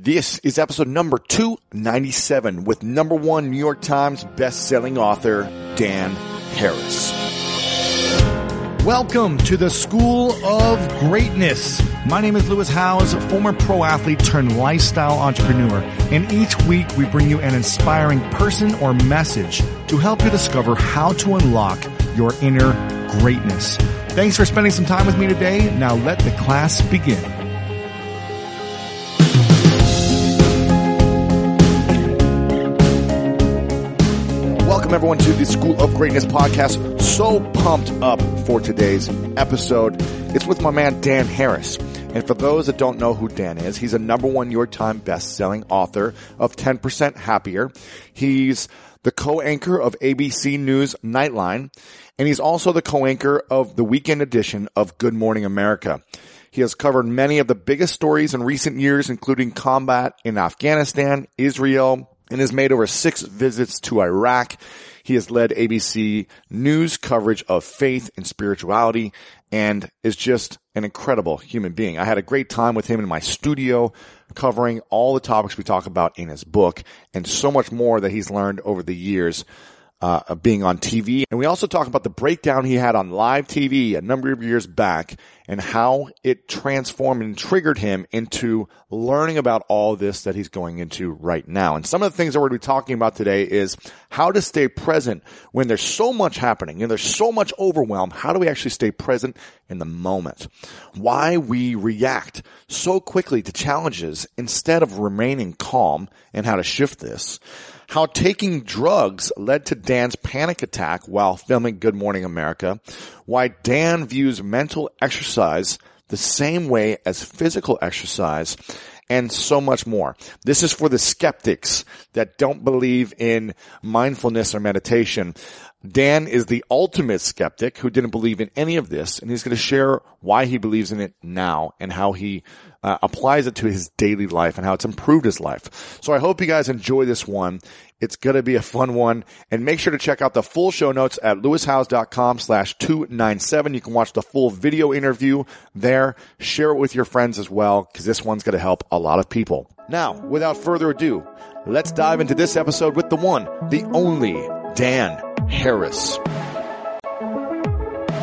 This is episode number 297 with number one New York Times best-selling author Dan Harris. Welcome to the School of Greatness. My name is Lewis Howes, former pro athlete turned lifestyle entrepreneur, and each week we bring you an inspiring person or message to help you discover how to unlock your inner greatness. Thanks for spending some time with me today. Now let the class begin. Welcome everyone to the School of Greatness podcast. So pumped up for today's episode. It's with my man Dan Harris. And for those that don't know who Dan is, he's a number one New York Times best-selling author of 10% Happier. He's the co-anchor of ABC News Nightline, and he's also the co-anchor of the weekend edition of Good Morning America. He has covered many of the biggest stories in recent years, including combat in Afghanistan, Israel, and has made over six visits to Iraq. He has led ABC News coverage of faith and spirituality and is just an incredible human being. I had a great time with him in my studio covering all the topics we talk about in his book and so much more that he's learned over the years uh, being on TV. And we also talk about the breakdown he had on live TV a number of years back and how it transformed and triggered him into learning about all this that he's going into right now. And some of the things that we're going to be talking about today is how to stay present when there's so much happening and there's so much overwhelm. How do we actually stay present in the moment? Why we react so quickly to challenges instead of remaining calm and how to shift this how taking drugs led to Dan's panic attack while filming Good Morning America, why Dan views mental exercise the same way as physical exercise, and so much more. This is for the skeptics that don't believe in mindfulness or meditation. Dan is the ultimate skeptic who didn't believe in any of this, and he's going to share why he believes in it now and how he uh, applies it to his daily life and how it's improved his life. So I hope you guys enjoy this one. It's going to be a fun one. And make sure to check out the full show notes at lewishowes.com slash 297. You can watch the full video interview there. Share it with your friends as well, because this one's going to help a lot of people. Now, without further ado, let's dive into this episode with the one, the only Dan Harris.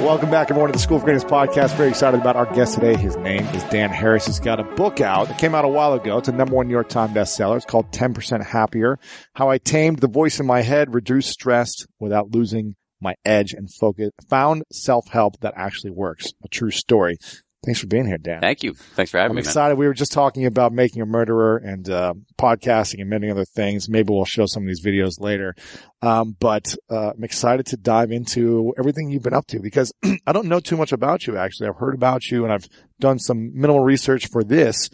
Welcome back, everyone, to the School of Greatness podcast. Very excited about our guest today. His name is Dan Harris. He's got a book out. It came out a while ago. It's a number one New York Times bestseller. It's called 10% Happier. How I tamed the voice in my head, reduced stress without losing my edge and focus, found self-help that actually works. A true story. Thanks for being here, Dan. Thank you. Thanks for having me. I'm excited. Man. We were just talking about making a murderer and uh, podcasting and many other things. Maybe we'll show some of these videos later. Um, but uh, I'm excited to dive into everything you've been up to because I don't know too much about you. Actually, I've heard about you and I've done some minimal research for this.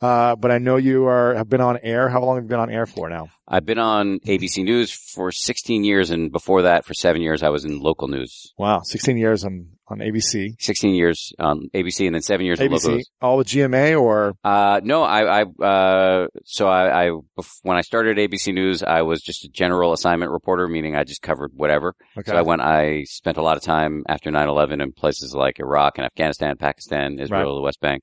Uh, but I know you are have been on air. How long have you been on air for now? I've been on ABC News for 16 years, and before that, for seven years, I was in local news. Wow, 16 years on on ABC. 16 years on ABC, and then seven years ABC, on news. all with GMA or Uh, no, I, I, uh, so I, I, when I started ABC News, I was just a general assignment reporter, meaning I just covered whatever. okay. So I went, I spent a lot of time after 9-11 in places like Iraq and Afghanistan, Pakistan, Israel, the West Bank.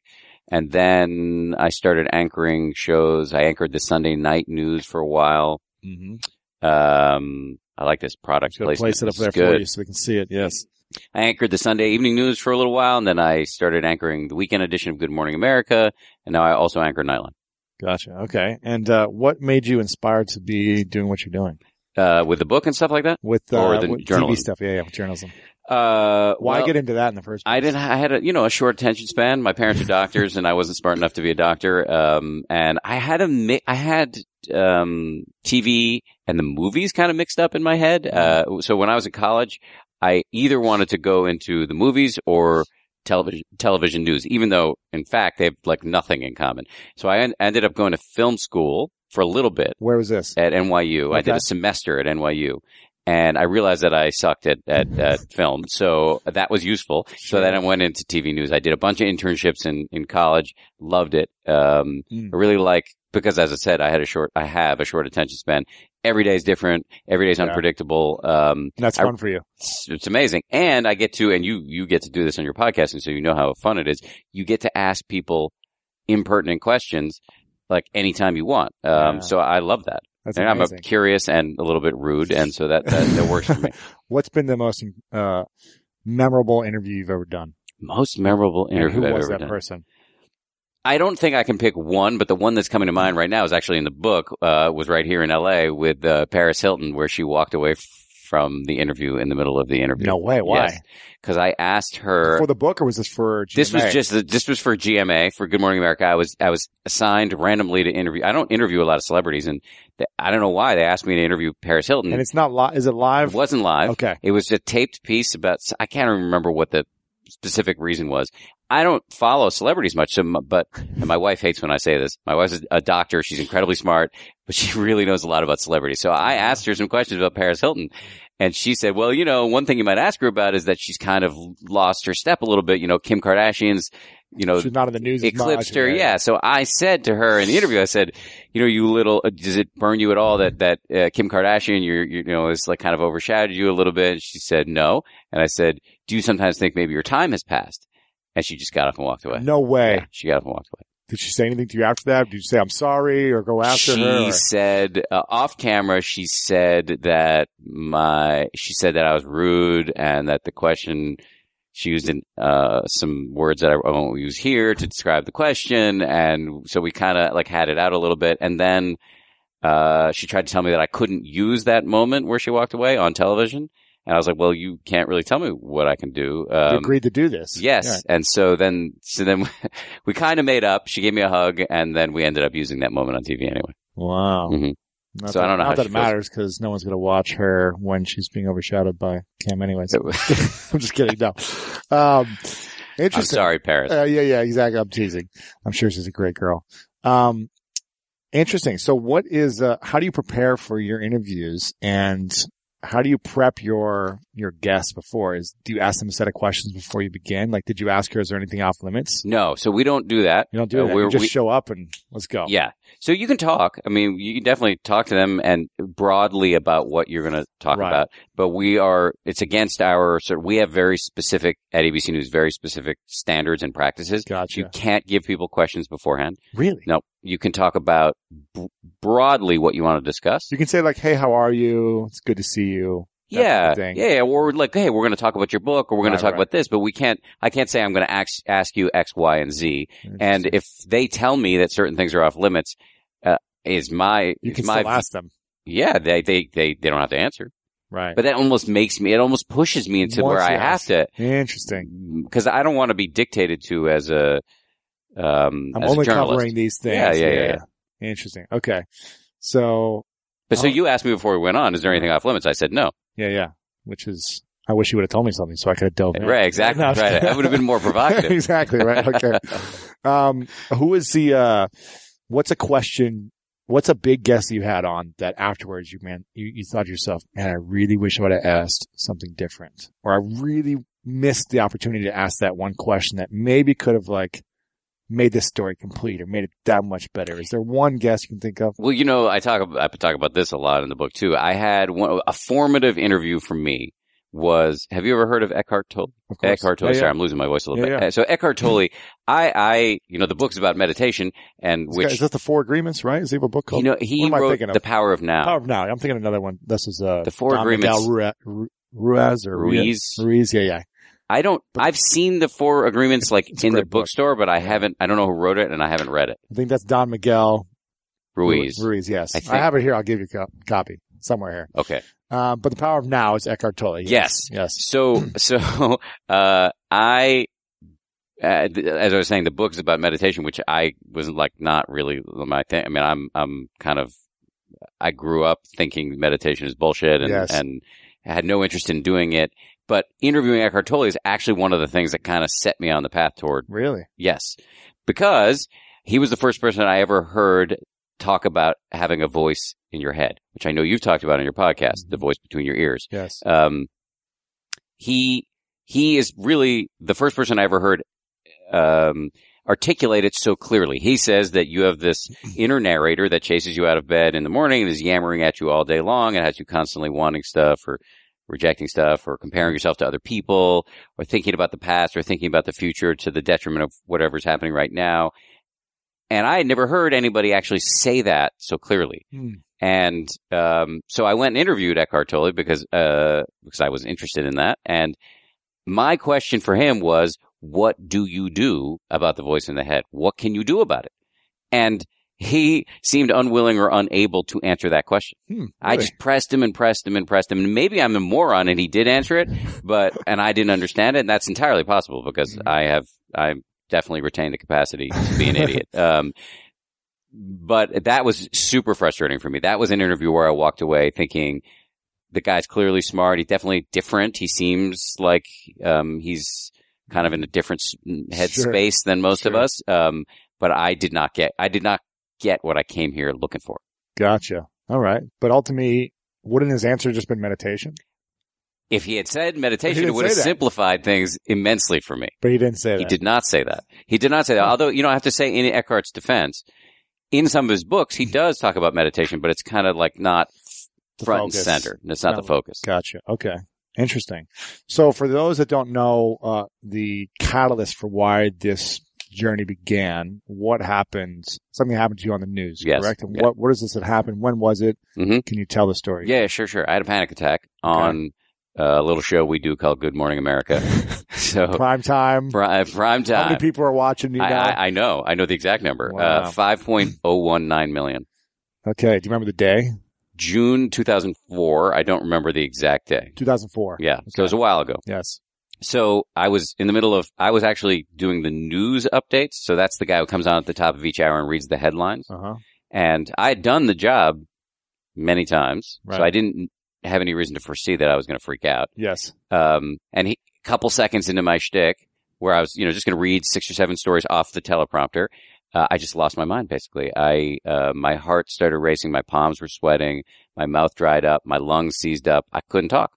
And then I started anchoring shows. I anchored the Sunday night news for a while. mm-hmm. Um, I like this product placement. place it up It's there good. for you so we can see it. Yes. I anchored the Sunday evening news for a little while, and then I started anchoring the weekend edition of Good Morning America, and now I also anchor Nightline. Gotcha. Okay. And uh, what made you inspired to be doing what you're doing Uh, with the book and stuff like that. with, uh, Or the with TV stuff? Yeah, yeah, with journalism. Uh, Why well, get into that in the first place? I didn't. I had a you know a short attention span. My parents are doctors, and I wasn't smart enough to be a doctor. Um, and I had a mi- I had um TV and the movies kind of mixed up in my head. Uh, so when I was in college, I either wanted to go into the movies or television television news, even though in fact they have like nothing in common. So I en- ended up going to film school for a little bit Where was this? at NYU. I did a semester at NYU. And I realized that I sucked at, at, at film. So that was useful. So then I went into TV news. I did a bunch of internships in, in college. Loved it. Um, Mm. I really like, because as I said, I had a short, I have a short attention span. Every day is different. Every day is Yeah. unpredictable. Um, That's I- fun for you. it's, it's amazing. And I get to, and you, you get to do this on your podcast. And so you know how fun it is. You get to ask people impertinent questions like anytime you want. Um, Yeah. so I love that. That's and I'm a curious and a little bit rude. And so that, that, that works for me. What's been the most uh, memorable interview you've ever done? Most memorable And interview who I've was that done. person? I don't think I can pick one, but the one that's coming to mind right now is actually in the book, uh, was right here in LA with, uh, Paris Hilton, where she walked away from the interview in the middle of the interview. No way. Why? Yes. Cause I asked her, For the book, or was this for? GMA? this was just, this was for GMA, for Good Morning America. I was, I was assigned randomly to interview. I don't interview a lot of celebrities and th- I don't know why they asked me to interview Paris Hilton. and it's not live. Is it live? It wasn't live. Okay. It was a taped piece about, I can't remember what the specific reason was. I don't follow celebrities much, so, but, and my wife hates when I say this. My wife's a doctor. She's incredibly smart, but she really knows a lot about celebrities. So I asked her some questions about Paris Hilton and she said, well, you know, one thing you might ask her about is that she's kind of lost her step a little bit. You know, Kim Kardashian's, you know, She's not in the news. eclipsed much. her. Yeah. So I said to her in the interview, I said, you know, you little, uh, does it burn you at all that, that, uh, Kim Kardashian, you're, you know, is like kind of overshadowed you a little bit? And she said, no. And I said, do you sometimes think maybe your time has passed? And she just got up and walked away. No way. Yeah, she got up and walked away. Did she say anything to you after that? Did you say I'm sorry or go after she her? She said, uh, off camera, she said that my, she said that I was rude and that the question, she used in, uh, some words that I won't use here to describe the question. And so we kind of like had it out a little bit. And then, uh, she tried to tell me that I couldn't use that moment where she walked away on television. And I was like, well, you can't really tell me what I can do. You Um, agreed to do this. Yes. Yeah. And so then, so then we kind of made up. She gave me a hug and then we ended up using that moment on TV anyway. Wow. Mhm. Not So that, I don't know Not how that it matters because no one's going to watch her when she's being overshadowed by Kim anyways. I'm just kidding. No. Um, I'm interesting. sorry, Paris. Uh, yeah, yeah, exactly. I'm teasing. I'm sure she's a great girl. Um, interesting. So what is, uh, how do you prepare for your interviews and how do you prep your, your guests before? Is, do you ask them a set of questions before you begin? Like, did you ask her, is there anything off limits? no, so we don't do that. You don't do Uh, that. we're- just we- show up and let's go. Yeah. So you can talk. I mean, you can definitely talk to them and broadly about what you're going to talk Right. about. But we are, it's against our we have very specific, at ABC News, very specific standards and practices. Gotcha. You can't give people questions beforehand. Really? No, you can talk about b- broadly what you want to discuss. You can say like, Hey, how are you? It's good to see you. Yeah, yeah, yeah. Or like, hey, we're going to talk about your book, or we're going Right, to talk right. about this, but we can't. I can't say I'm going to ask ask you X, Y, and Z. And if they tell me that certain things are off limits, uh, is my you is can my still ask them. yeah, they, they they they don't have to answer. Right. But that almost makes me. It almost pushes me into Once where I have to Interesting. because I don't want to be dictated to as a um I'm as only a journalist. covering these things. Yeah, yeah, yeah, Interesting. Okay. So, But so you asked me before we went on, is there anything off limits? I said no. Yeah, yeah. Which is, I wish you would have told me something so I could have dove in. Right, exactly. Right. That would have been more provocative. exactly. Right. Okay. um, who is the, uh, what's a question, what's a big guest you had on that afterwards you, man, you, you thought to yourself, man, I really wish I would have asked something different or I really missed the opportunity to ask that one question that maybe could have like made this story complete or made it that much better. Is there one guest you can think of? Well, you know, I talk about, I talk about this a lot in the book too. I had one, a formative interview for me was, have you ever heard of Eckhart Tolle? Of. Eckhart Tolle. Yeah, Sorry, yeah. I'm losing my voice a little Yeah, bit. Uh, So Eckhart Tolle, I, I, you know, the book's about meditation and which Is that the Four Agreements, right? Is he a book called? you know, he wrote? The Power of Now. Power of Now. I'm thinking of another one. This is uh, The Four Agreements. Ruiz, Ru- Ruiz or Ruiz. Ruiz. Yeah, yeah. I don't, I've seen the four agreements like in the great book. bookstore, but I haven't, I don't know who wrote it and I haven't read it. I think that's Don Miguel Ruiz. Ruiz. Yes, I I, have it here. I'll give you a copy somewhere here. Okay. Uh, but the Power of Now is Eckhart Tolle. Yes. Yes. So, so, uh, I, uh, as I was saying, the book is about meditation, which I was like not really my thing. I mean, I'm, I'm kind of, I grew up thinking meditation is bullshit and, Yes. and had no interest in doing it. But interviewing Eckhart Tolle is actually one of the things that kind of set me on the path toward Really? yes, because he was the first person I ever heard talk about having a voice in your head, which I know you've talked about in your podcast, the voice between your ears Yes. um, he he is really the first person I ever heard um, articulate it so clearly. He says that you have this inner narrator that chases you out of bed in the morning and is yammering at you all day long and has you constantly wanting stuff or rejecting stuff or comparing yourself to other people or thinking about the past or thinking about the future to the detriment of whatever's happening right now. and I had never heard anybody actually say that so clearly. Hmm. And um, so I went and interviewed Eckhart Tolle because uh, because I was interested in that. And my question for him was, "What do you do about the voice in the head? What can you do about it?" And he seemed unwilling or unable to answer that question. Hmm, I just pressed him and pressed him and pressed him. And maybe I'm a moron and he did answer it, but, and I didn't understand it. And that's entirely possible because Mm-hmm. I have, I definitely retain the capacity to be an idiot. Um, but that was super frustrating for me. That was an interview where I walked away thinking the guy's clearly smart. He's definitely different. He seems like, um, he's kind of in a different headspace than most of us. Um, but I did not get, I did not get what I came here looking for. Gotcha. All right. But ultimately, wouldn't his answer just been meditation? If he had said meditation, it would have that. simplified things immensely for me. But he didn't say that. He did not say that. He did not say that. Although, you know, I have to say in Eckhart's defense, in some of his books, he does talk about meditation, but it's kind of like not The front focus. and center. It's not No. the focus. Gotcha. Okay. Interesting. So for those that don't know, uh, the catalyst for why this journey began, what happened? Something happened to you on the news, Yes. correct? And Yeah. what, what is this that happened? When was it? Mhm. Can you tell the story? Yeah, sure, sure. I had a panic attack on uh, a little show we do called Good Morning America. so Prime time. prime, prime How many people are watching you I, now? I, I know. I know the exact number. Wow. Uh, 5.019 million. okay. Do you remember the day? June 2004. I don't remember the exact day. 2004. Yeah. So it was a while ago. Yes. So I was in the middle of, I was actually doing the news updates. So that's the guy who comes on at the top of each hour and reads the headlines. Uh huh. And I had done the job many times. Right. So I didn't have any reason to foresee that I was going to freak out. Yes. Um, and he, a couple seconds into my shtick where I was, you know, just going to read six or seven stories off the teleprompter. Uh, I just lost my mind basically. I, uh, my heart started racing. My palms were sweating. My mouth dried up. My lungs seized up. I couldn't talk.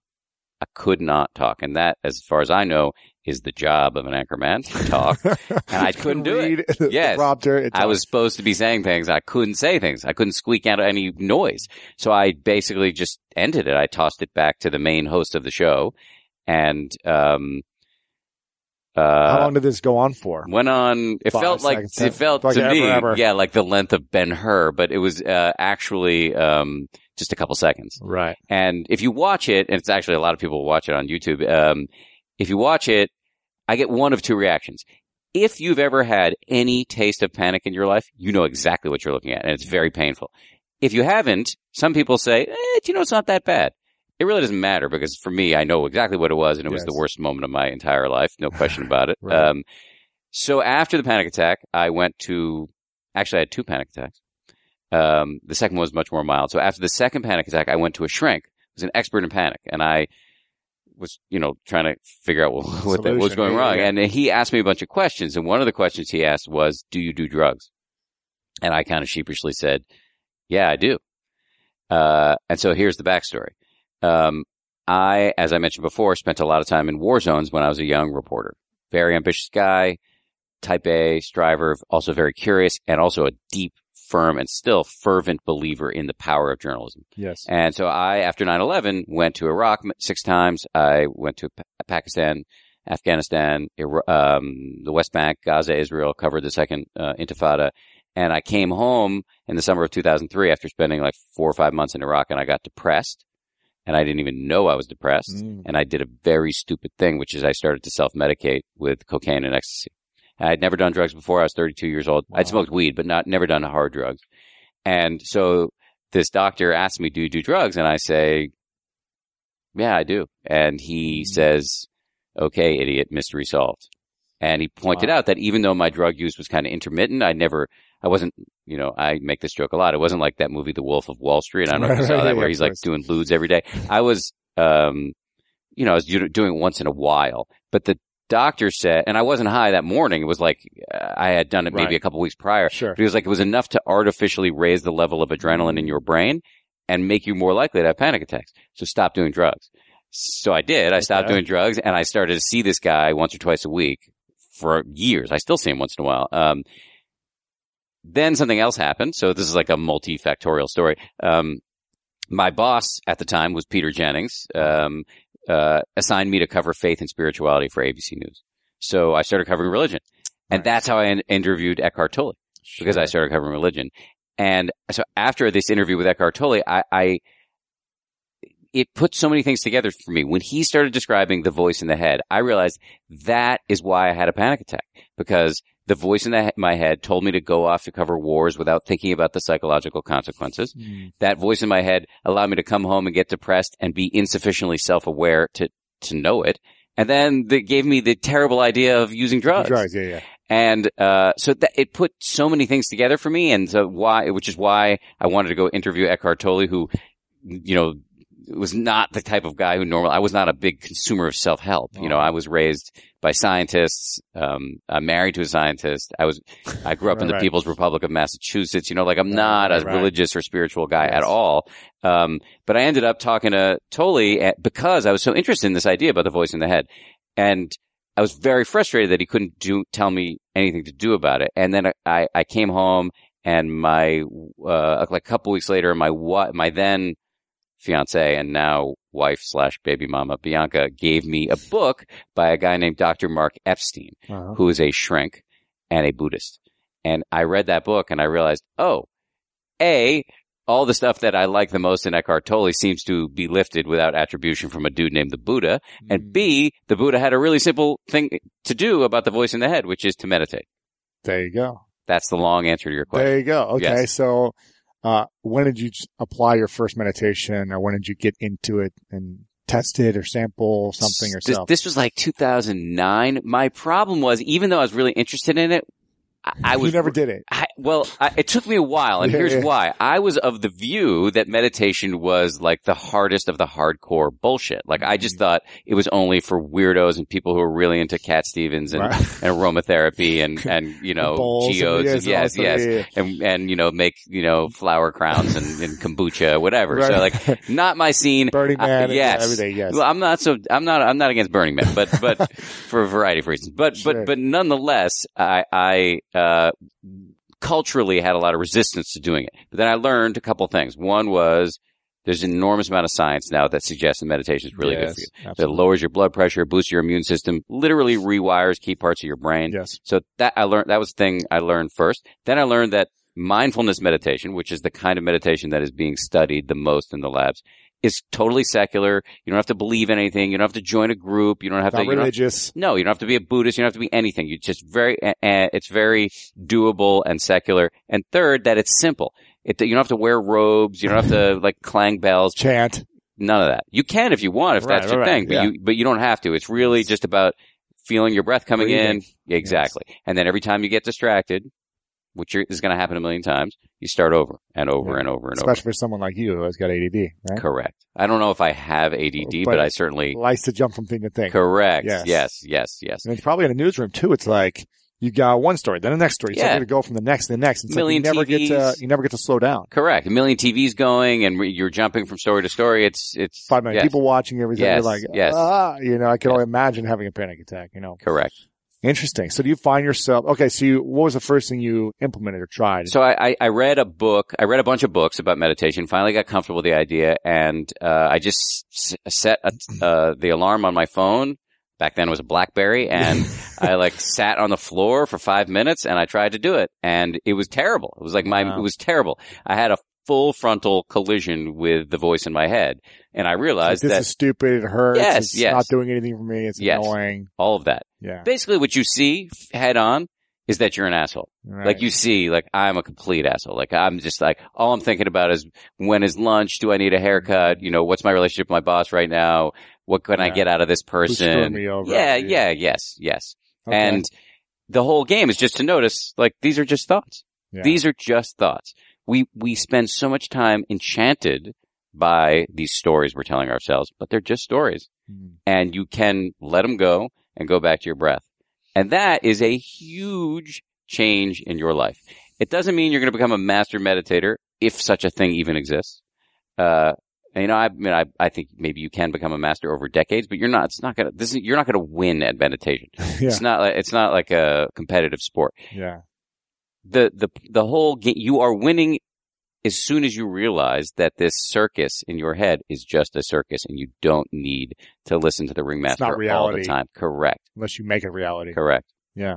I could not talk. And that, as far as I know, is the job of an anchorman to talk. and I couldn't do it. The Yes. I was supposed to be saying things. I couldn't say things. I couldn't squeak out any noise. So I basically just ended it. I tossed it back to the main host of the show and, um, How uh, long did this go on for? went on, it Five felt like, it felt like to ever, me, ever. yeah, like the length of Ben Hur, but it was, uh, actually, um, just a couple seconds. Right. And if you watch it, and it's actually a lot of people watch it on YouTube, um, if you watch it, I get one of two reactions. If you've ever had any taste of panic in your life, you know exactly what you're looking at, and it's very painful. If you haven't, some people say, eh, you know, it's not that bad. It really doesn't matter because for me, I know exactly what it was, and it was the worst moment of my entire life, no question about it. Right. Um, so after the panic attack, I went to, actually I had two panic attacks. Um, the second one was much more mild. So after the second panic attack, I went to a shrink who's an expert in panic and I was, you know, trying to figure out what, what, that, what was going Yeah, wrong. yeah. And he asked me a bunch of questions. And one of the questions he asked was, do you do drugs? And I kind of sheepishly said, yeah, I do. Uh, and so here's the backstory. Um, I, as I mentioned before, spent a lot of time in war zones when I was a young reporter. Very ambitious guy, type A, striver, also very curious, and also a deep, firm, and still fervent believer in the power of journalism. Yes. And so I, after 9-11, went to Iraq six times. I went to Pa- Pakistan, Afghanistan, um, the West Bank, Gaza, Israel, covered the second uh, intifada. And I came home in the summer of 2003 after spending like four or five months in Iraq and I got depressed and I didn't even know I was depressed. Mm. And I did a very stupid thing, which is I started to self-medicate with cocaine and ecstasy. I had never done drugs before. I was 32 years old. Wow. I'd smoked weed, but not, never done hard drugs. And so this doctor asked me, do you do drugs? And I say, yeah, I do. And he Mm. says, okay, idiot, mystery solved. And he pointed Wow. out that even though my drug use was kind of intermittent, I never, I wasn't, you know, I make this joke a lot. It wasn't like that movie, The Wolf of Wall Street. I don't know if you saw Yeah, that where of he's like doing ludes every day. I was, um, you know, I was doing it once in a while, but the doctor said, and I wasn't high that morning. It was like, I had done it maybe Right. a couple weeks prior. Sure. But he was like, it was enough to artificially raise the level of adrenaline in your brain and make you more likely to have panic attacks. So stop doing drugs. So I did. I stopped Okay. doing drugs and I started to see this guy once or twice a week for years. I still see him once in a while. Um, then something else happened. So this is like a multifactorial story. Um, my boss at the time was Peter Jennings, um, uh, assigned me to cover faith and spirituality for ABC News. So I started covering religion. And Nice. that's how I in- interviewed Eckhart Tolle. because I started covering religion. And so after this interview with Eckhart Tolle, I, I, it put so many things together for me. When he started describing the voice in the head, I realized that is why I had a panic attack because the voice in the, my head told me to go off to cover wars without thinking about the psychological consequences. Mm. That voice in my head allowed me to come home and get depressed and be insufficiently self-aware to, to know it. And then it gave me the terrible idea of using drugs. Drugs, yeah, yeah. And uh, so that it put so many things together for me, and so why, which is why I wanted to go interview Eckhart Tolle, who, you know, was not the type of guy who normal. I was not a big consumer of self help. You know, I was raised by scientists. Um, I'm married to a scientist. I was, I grew up in the Right. People's Republic of Massachusetts. You know, like I'm Right, not a right, right. religious or spiritual guy at all. Um, but I ended up talking to Tolle at, because I was so interested in this idea about the voice in the head, and I was very frustrated that he couldn't do tell me anything to do about it. And then I I came home and my uh like a couple weeks later my wa- my then fiance and now wife slash baby mama Bianca gave me a book by a guy named Dr. Mark Epstein Uh-huh. who is a shrink and a Buddhist. And I read that book and I realized, oh, A, all the stuff that I like the most in Eckhart Tolle seems to be lifted without attribution from a dude named the Buddha. Mm. And B, the Buddha had a really simple thing to do about the voice in the head, which is to meditate. There you go. That's the long answer to your question. There you go. Okay. Yes. So, uh, when did you apply your first meditation or when did you get into it and test it or sample something This, yourself? this was like 2009. My problem was, even though I was really interested in it, I, I was you never did it. I, well, I, it took me a while, and Yeah, here's yeah. why. I was of the view that meditation was like the hardest of the hardcore bullshit. Like, I just mm. thought it was only for weirdos and people who are really into Cat Stevens and, Right. and aromatherapy and, and, you know, Bowls and- geodes. and yes, yes, yes. And, and, you know, make, you know, flower crowns and, and kombucha, whatever. So, like, not my scene. Burning I- Man. and yes. Everything. Yes. Well, I'm not so I'm not I'm not against Burning Man, but but for a variety of reasons. But Sure. but but nonetheless, I I uh, culturally had a lot of resistance to doing it. But then I learned a couple things. One was there's an enormous amount of science now that suggests that meditation is really good for you. That absolutely. lowers your blood pressure, boosts your immune system, literally rewires key parts of your brain. Yes. So that I learned, that was the thing I learned first. Then I learned that mindfulness meditation, which is the kind of meditation that is being studied the most in the labs, is totally secular. You don't have to believe in anything. You don't have to join a group. You don't have Not to, have- religious. no, you don't have to be a Buddhist. You don't have to be anything. You just very, uh, it's very doable and secular. And third, that it's simple. It, you don't have to wear robes. You don't have to like clang bells. Chant. None of that. You can if you want, if Right, that's your right, thing, but yeah. you, but you don't have to. It's really just about feeling your breath coming in. Breathing. Yeah, exactly. And then every time you get distracted, which is going to happen a million times, you start over and over Yeah. and over and over. Especially for someone like you who has got ADD, right? Correct. I don't know if I have ADD, but, But- I certainly Likes to jump from thing to thing. correct. Yes. Yes, yes, yes. And it's probably in a newsroom too. It's like you got one story, then the next story. Yeah. going to go from the next to the next. It's Million like you never get to TVs. you never get to slow down. Correct. A million TVs going, and re- you're jumping from story to story. It's it's Five million yes, people watching everything. Yes, You're like, yes. ah, you know, I can Yes. only imagine having a panic attack. You know, Correct. Interesting. So do you find yourself okay? So you, what was the first thing you implemented or tried? So I, I, read a book. I read a bunch of books about meditation. Finally, got comfortable with the idea, and uh, I just s- set a, uh, the alarm on my phone. Back then, it was a BlackBerry, and I like sat on the floor for five minutes, and I tried to do it, and it was terrible. It was like my, Wow. it was terrible. I had a full frontal collision with the voice in my head, and I Like, realized this that is stupid. It hurts. Yes, it's yes. not doing anything for me. It's Yes. annoying. all of that. Yeah. Basically, what you see head on is that you're an asshole. Right. Like you see, like I'm a complete asshole. Like I'm just like, all I'm thinking about is when is lunch? Do I need a haircut? You know, what's my relationship with my boss right now? What can I get out of this person? me over? Yeah, yeah, yes, yes. Okay. And the whole game is just to notice, like, these are just thoughts. Yeah. These are just thoughts. We, we spend so much time enchanted by these stories we're telling ourselves, but they're just stories Mhm. and you can let them go and go back to your breath. And that is a huge change in your life. It doesn't mean you're going to become a master meditator if such a thing even exists. Uh, you know, I, mean, I, I think maybe you can become a master over decades, but you're not, it's not going to, this is, you're not going to win at meditation. yeah. It's not like, it's not like a competitive sport. Yeah. The, the, the whole game, you are winning as soon as you realize that this circus in your head is just a circus and you don't need to listen to the ringmaster all the time. Correct. Unless you make it reality. Correct. Yeah.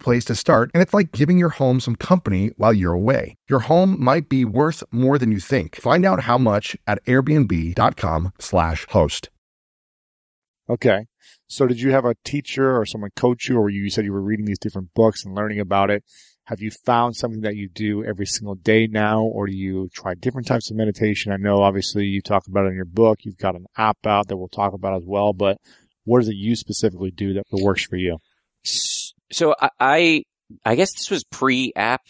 place to start, and it's like giving your home some company while you're away. Your home might be worth more than you think. Find out how much at airbnb.com/slash host. Okay. So did you have a teacher or someone coach you, or you said you were reading these different books and learning about it? Have you found something that you do every single day now, or do you try different types of meditation? I know obviously you talk about it in your book. You've got an app out that we'll talk about as well, but what is it you specifically do that works for you? So I, I, I guess this was pre-app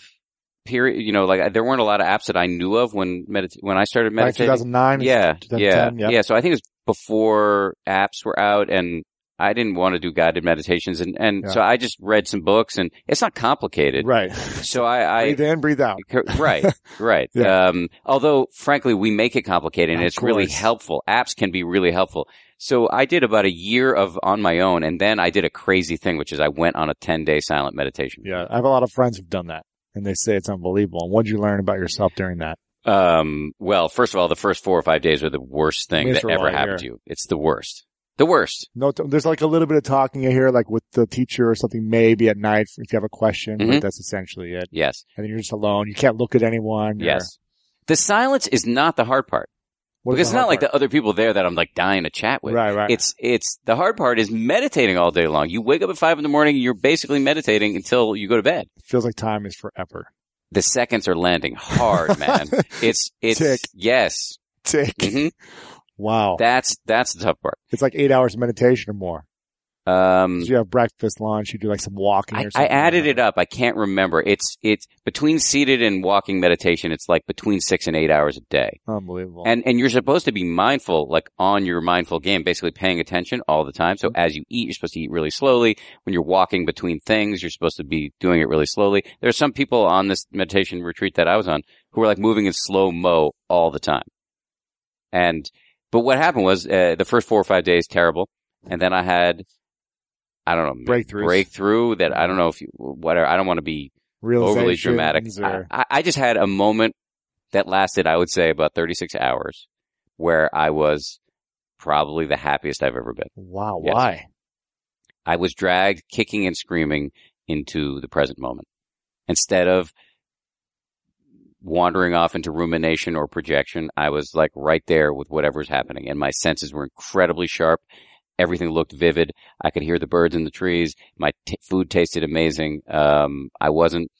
period. You know, like there weren't a lot of apps that I knew of when medit- when I started Like meditating. 2009? yeah, 2010, yeah, yep. yeah. So I think it was before apps were out, and I didn't want to do guided meditations, and and Yeah. so I just read some books, and it's not complicated. Right. So I, I breathe in, breathe out. Right, right. Yeah. Um, although, frankly, we make it complicated and Of it's really helpful. Apps can be really helpful. So I did about a year of on my own, and then I did a crazy thing, which is I went on a ten day silent meditation. Yeah. I have a lot of friends who've done that and they say it's unbelievable. And what did you learn about yourself during that? Um, well, first of all, the first four or five days are the worst thing that ever happened to you. It's the worst. The worst. No, there's like a little bit of talking here, like with the teacher or something, maybe at night if you have a question, but Mhm. that's essentially it. Yes. And then you're just alone. You can't look at anyone. or- Yes. The silence is not the hard part. What because it's not hard like part? the other people there that I'm like dying to chat with. Right, right. It's, it's, the hard part is meditating all day long. You wake up at five in the morning, you're basically meditating until you go to bed. feels like time is forever. the seconds are landing hard, man. it's it's Tick. yes. Tick. hmm Wow. That's that's the tough part. it's like eight hours of meditation or more. Um, you have breakfast, lunch, you do like some walking I, I added it up. I can't remember. It's it's between seated and walking meditation. It's like between six and eight hours a day. Unbelievable. And and you're supposed to be mindful, like on your mindful game, basically paying attention all the time. So as you eat, you're supposed to eat really slowly. When you're walking between things, you're supposed to be doing it really slowly. There are some people on this meditation retreat that I was on who were like moving in slow mo all the time. And but what happened was uh, the first four or five days terrible, and then I had I don't know Breakthroughs. breakthrough that I don't know if you whatever I don't want to be overly dramatic. I, Or, I- I just had a moment that lasted, I would say, about 36 hours where I was probably the happiest I've ever been. wow. Yes. Why? I was dragged kicking and screaming into the present moment instead of wandering off into rumination or projection. I was like right there with whatever's happening and my senses were incredibly sharp. Everything looked vivid. I could hear the birds in the trees. My t- food tasted amazing. Um, I wasn't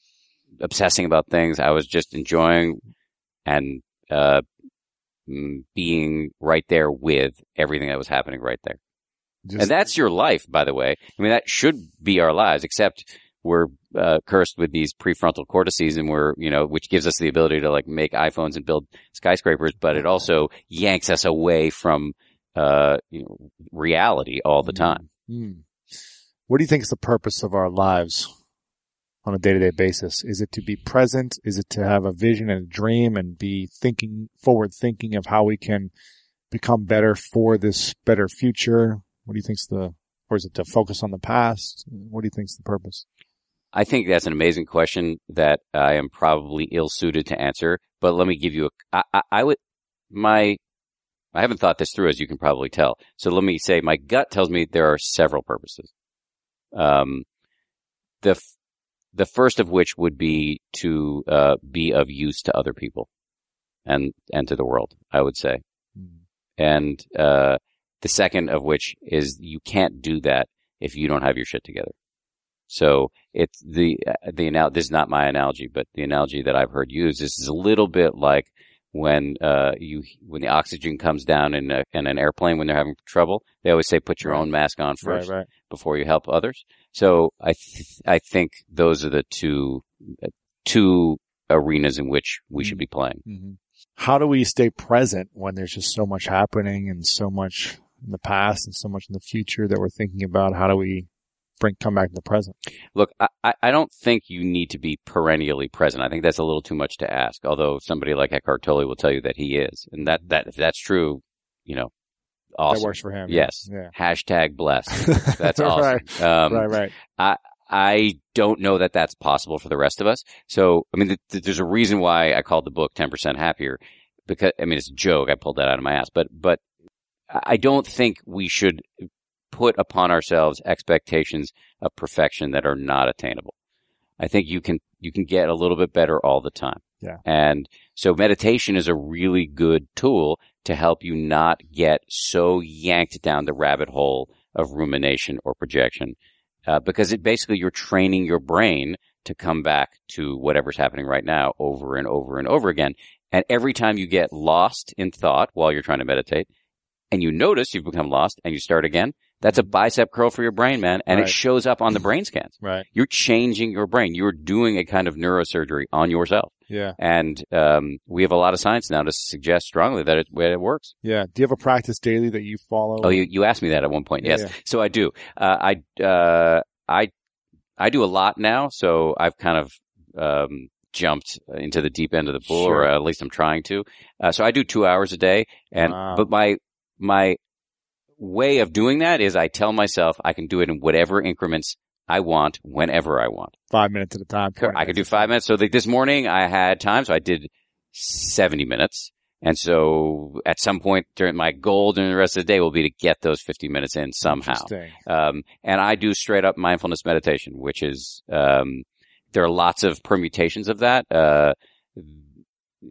obsessing about things. I was just enjoying and, uh, being right there with everything that was happening right there. Just, And that's your life, by the way. I mean, that should be our lives, except we're uh, cursed with these prefrontal cortices and we're, you know, which gives us the ability to like make iPhones and build skyscrapers, but it also yanks us away from, uh, reality all the time. Hmm. What do you think is the purpose of our lives on a day to day basis? Is it to be present? Is it to have a vision and a dream and be thinking forward thinking of how we can become better for this better future? What do you think's the, or is it to focus on the past? What do you think's the purpose? I think that's an amazing question that I am probably ill suited to answer, but let me give you a, I, I, I would, my, I haven't thought this through as you can probably tell. So let me say my gut tells me there are several purposes. Um, the, f- the first of which would be to, uh, be of use to other people and, and to the world, I would say. And, uh, the second of which is you can't do that if you don't have your shit together. So it's the, uh, the, anal- this is not my analogy, but the analogy that I've heard used is, is a little bit like when, uh, you, when the oxygen comes down in a, in an airplane when they're having trouble, they always say put your own mask on first right. before you help others. So I, th- I think those are the two, uh, two arenas in which we should be playing. hmm How do we stay present when there's just so much happening and so much in the past and so much in the future that we're thinking about? How do we bring come back to the present. Look, I, I- I don't think you need to be perennially present. I think that's a little too much to ask. Although somebody like Eckhart Tolle will tell you that he is, and that that if that's true, you know, awesome. That works for him. Yes. Yeah. Hashtag blessed. That's awesome. right. Um, right. Right. I don't know that that's possible for the rest of us. So, I mean, th- th- there's a reason why I called the book 10% happier because, I mean, it's a joke. I pulled that out of my ass, but, but I don't think we should put upon ourselves expectations of perfection that are not attainable. I think you can, you can get a little bit better all the time. Yeah. And so meditation is a really good tool to help you not get so yanked down the rabbit hole of rumination or projection uh, because it basically you're training your brain to come back to whatever's happening right now over and over and over again. And every time you get lost in thought while you're trying to meditate and you notice you've become lost and you start again, that's a bicep curl for your brain, man. And Right. it shows up on the brain scans. Right. You're changing your brain. You're doing a kind of neurosurgery on yourself. Yeah. And um, we have a lot of science now to suggest strongly that it, it works. Yeah. Do you have a practice daily that you follow? Oh, you, you asked me that at one point. Yes. Yeah. So I do. Uh, I, uh, I, I do a lot now. So I've kind of, um, jumped into the deep end of the pool Sure. or at least I'm trying to. Uh, so I do two hours a day and, Wow. but my, my way of doing that is I tell myself I can do it in whatever increments I want whenever I want. Five minutes at a time. I could do five minutes. So like this morning I had time, so I did 70 minutes. And so at some point during my goal during the rest of the day will be to get those 50 minutes in somehow. Um, and I do straight up mindfulness meditation, which is, um, there are lots of permutations of that. Uh,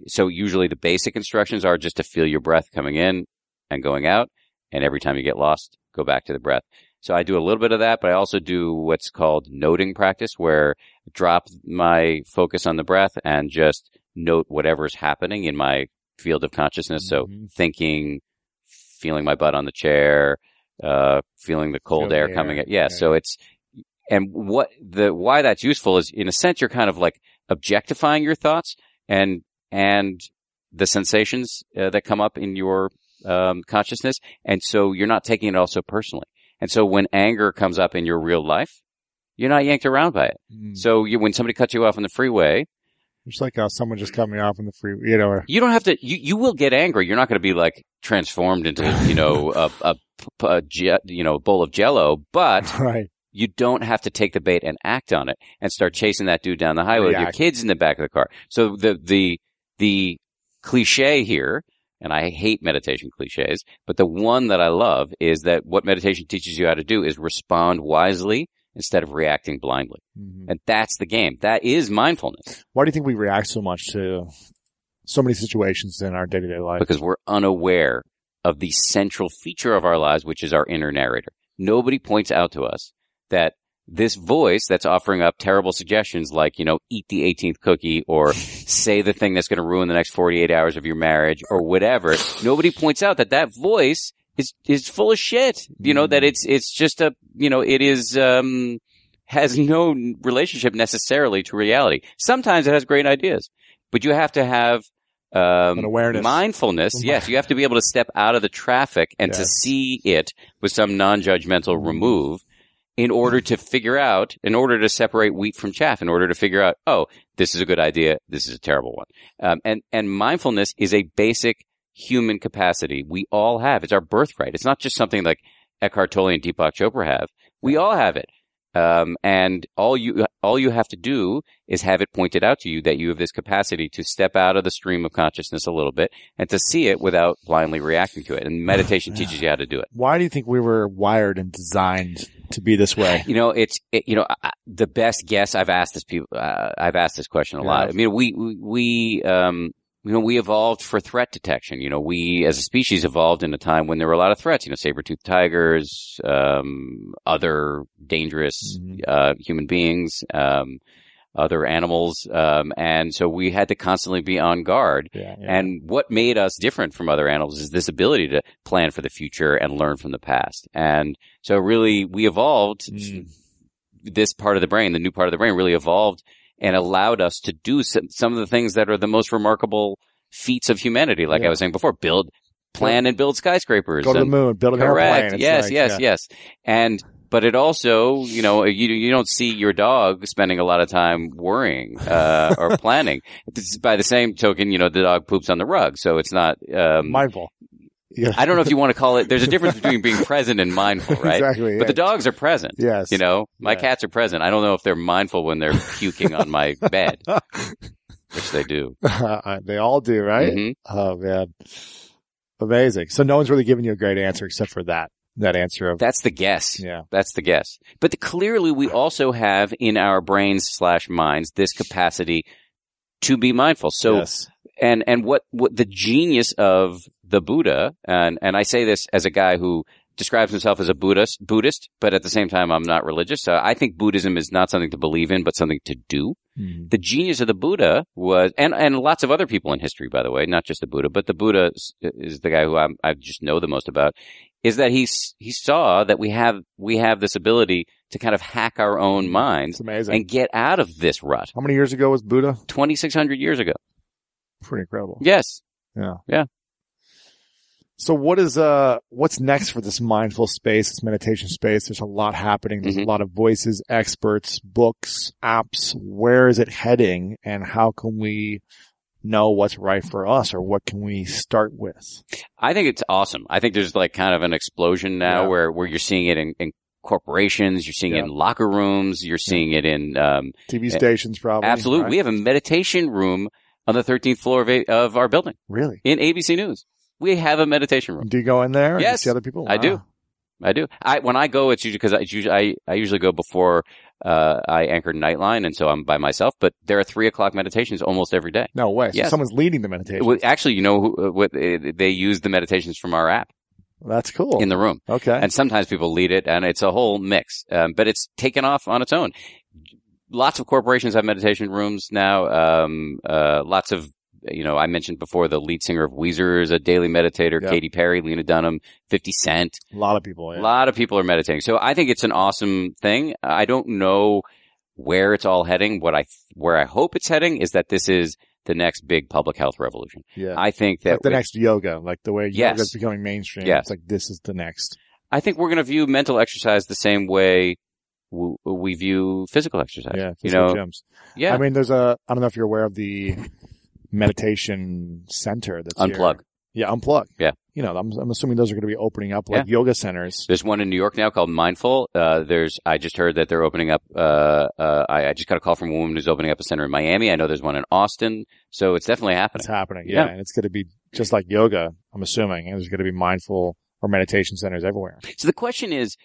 so usually the basic instructions are just to feel your breath coming in and going out. And every time you get lost, go back to the breath. So I do a little bit of that, but I also do what's called noting practice where I drop my focus on the breath and just note whatever's happening in my field of consciousness. So Mhm. thinking, feeling my butt on the chair, uh, feeling the cold air air. coming. Yeah. Yeah. So it's, and what the, why that's useful is in a sense, you're kind of like objectifying your thoughts and, and the sensations uh, that come up in your, um, consciousness. And so you're not taking it all so personally. And so when anger comes up in your real life, you're not yanked around by it. Mm. So you, when somebody cuts you off on the freeway, It's like someone just cut me off in the free, you know, or, you don't have to. You you will get angry. You're not going to be like transformed into you know a, a, a you know bowl of Jello, but right. you don't have to take the bait and act on it and start chasing that dude down the highway with your React. kids in the back of the car. So the the the cliche here, and I hate meditation cliches, but the one that I love is that what meditation teaches you how to do is respond wisely instead of reacting blindly. Mhm. And that's the game. That is mindfulness Why do you think we react so much to so many situations in our day to day life? because we're unaware of the central feature of our lives, which is our inner narrator. Nobody points out to us that this voice that's offering up terrible suggestions like, you know, eat the 18th cookie or say the thing that's going to ruin the next 48 hours of your marriage or whatever. Nobody points out that that voice is, is full of shit. You know, that it's, it's just a, you know, it is, um, has no relationship necessarily to reality. Sometimes it has great ideas, but you have to have, um, An awareness. mindfulness. Yes. You have to be able to step out of the traffic and to see it with some non-judgmental remove in order to figure out, in order to separate wheat from chaff, in order to figure out, oh, this is a good idea, this is a terrible one. Um, and and mindfulness is a basic human capacity we all have. It's our birthright. It's not just something like Eckhart Tolle and Deepak Chopra have. We all have it. Um, and all you all you have to do is have it pointed out to you that you have this capacity to step out of the stream of consciousness a little bit and to see it without blindly reacting to it. And meditation teaches you how to do it. Why do you think we were wired and designed to be this way? You know, it's it, you know I- the best guess. I've asked this people. Uh, I've asked this question a lot. I mean, we we, we um you know we evolved for threat detection. You know, we as a species evolved in a time when there were a lot of threats. You know, saber-toothed tigers, um, other dangerous Mhm. uh, human beings, um, other animals, um, and so we had to constantly be on guard. Yeah, yeah. And what made us different from other animals is this ability to plan for the future and learn from the past. And so really we evolved Mm. this part of the brain, the new part of the brain really evolved and allowed us to do some, some of the things that are the most remarkable feats of humanity. Like I was saying before, build, plan and build skyscrapers. Go to the and- moon, build an Correct. airplane. Yes, like, yes, yeah. yes. And but it also, you know, you you don't see your dog spending a lot of time worrying uh, or planning. By the same token, you know, the dog poops on the rug, so it's not. Um, Mindful. Yeah. I don't know if you want to call it. There's a difference between being present and mindful, right? Exactly. But the dogs are present. Yes. You know, my Yeah. cats are present. I don't know if they're mindful when they're puking on my bed, which they do. they all do, right? Mhm. Oh man. Amazing. So no one's really giving you a great answer except for that. That answer of That's the guess. yeah. That's the guess. But the, clearly we also have in our brains slash minds this capacity to be mindful. So, yes. and, and what, what the genius of the Buddha, and, and I say this as a guy who describes himself as a Buddhist, Buddhist, but at the same time I'm not religious. So I think Buddhism is not something to believe in, but something to do. Mhm. The genius of the Buddha was, and, and lots of other people in history, by the way, not just the Buddha, but the Buddha is, is the guy who I'm, I just know the most about, is that he, he saw that we have, we have this ability to kind of hack our own minds It's amazing. and get out of this rut. How many years ago was Buddha? 2,600 years ago. Pretty incredible. Yes. Yeah. Yeah. So what is uh what's next for this mindful space, this meditation space? There's a lot happening. There's Mhm. a lot of voices, experts, books, apps. Where is it heading and how can we know what's right for us or what can we start with? I think it's awesome. I think there's like kind of an explosion now Yeah. where, where you're seeing it in, in corporations, you're seeing Yeah. it in locker rooms, you're seeing it in, um, TV stations probably. absolutely. right? We have a meditation room on the 13th floor of, a, of our building Really? in ABC News. We have a meditation room. Do you go in there and Yes, see other people? I do. I do. I when I go, it's usually because I, usually, I I usually go before uh, I anchor Nightline, and so I'm by myself. But there are three o'clock meditations almost every day. No way. So Yes. someone's leading the meditation. Well, actually, you know, who, uh, what they use the meditations from our app That's cool. in the room, okay. and sometimes people lead it, and it's a whole mix. Um, but it's taken off on its own. Lots of corporations have meditation rooms now. Um, uh, lots of you know, I mentioned before the lead singer of Weezer is a daily meditator. Yeah. Katy Perry, Lena Dunham, Fifty Cent. a lot of people. A lot of people are meditating. So I think it's an awesome thing. I don't know where it's all heading. What I, where I hope it's heading is that this is the next big public health revolution. yeah. I think that like the we- next yoga, like the way Yes. yoga is becoming mainstream. Yes. It's like this is the next. I think we're going to view mental exercise the same way w- we view physical exercise. Yeah. you know, gyms. yeah. I mean, there's a. I don't know if you're aware of the meditation center that's here. Unplug. Yeah, unplug. Yeah. You know, I'm, I'm assuming those are going to be opening up like yoga centers. There's one in New York now called Mindful. Uh, there's, I just heard that they're opening up, uh, uh, I, I just got a call from a woman who's opening up a center in Miami. I know there's one in Austin. So it's definitely happening. It's happening. Yeah. Yeah. And it's going to be just like yoga, I'm assuming. And there's going to be mindful or meditation centers everywhere. So the question is,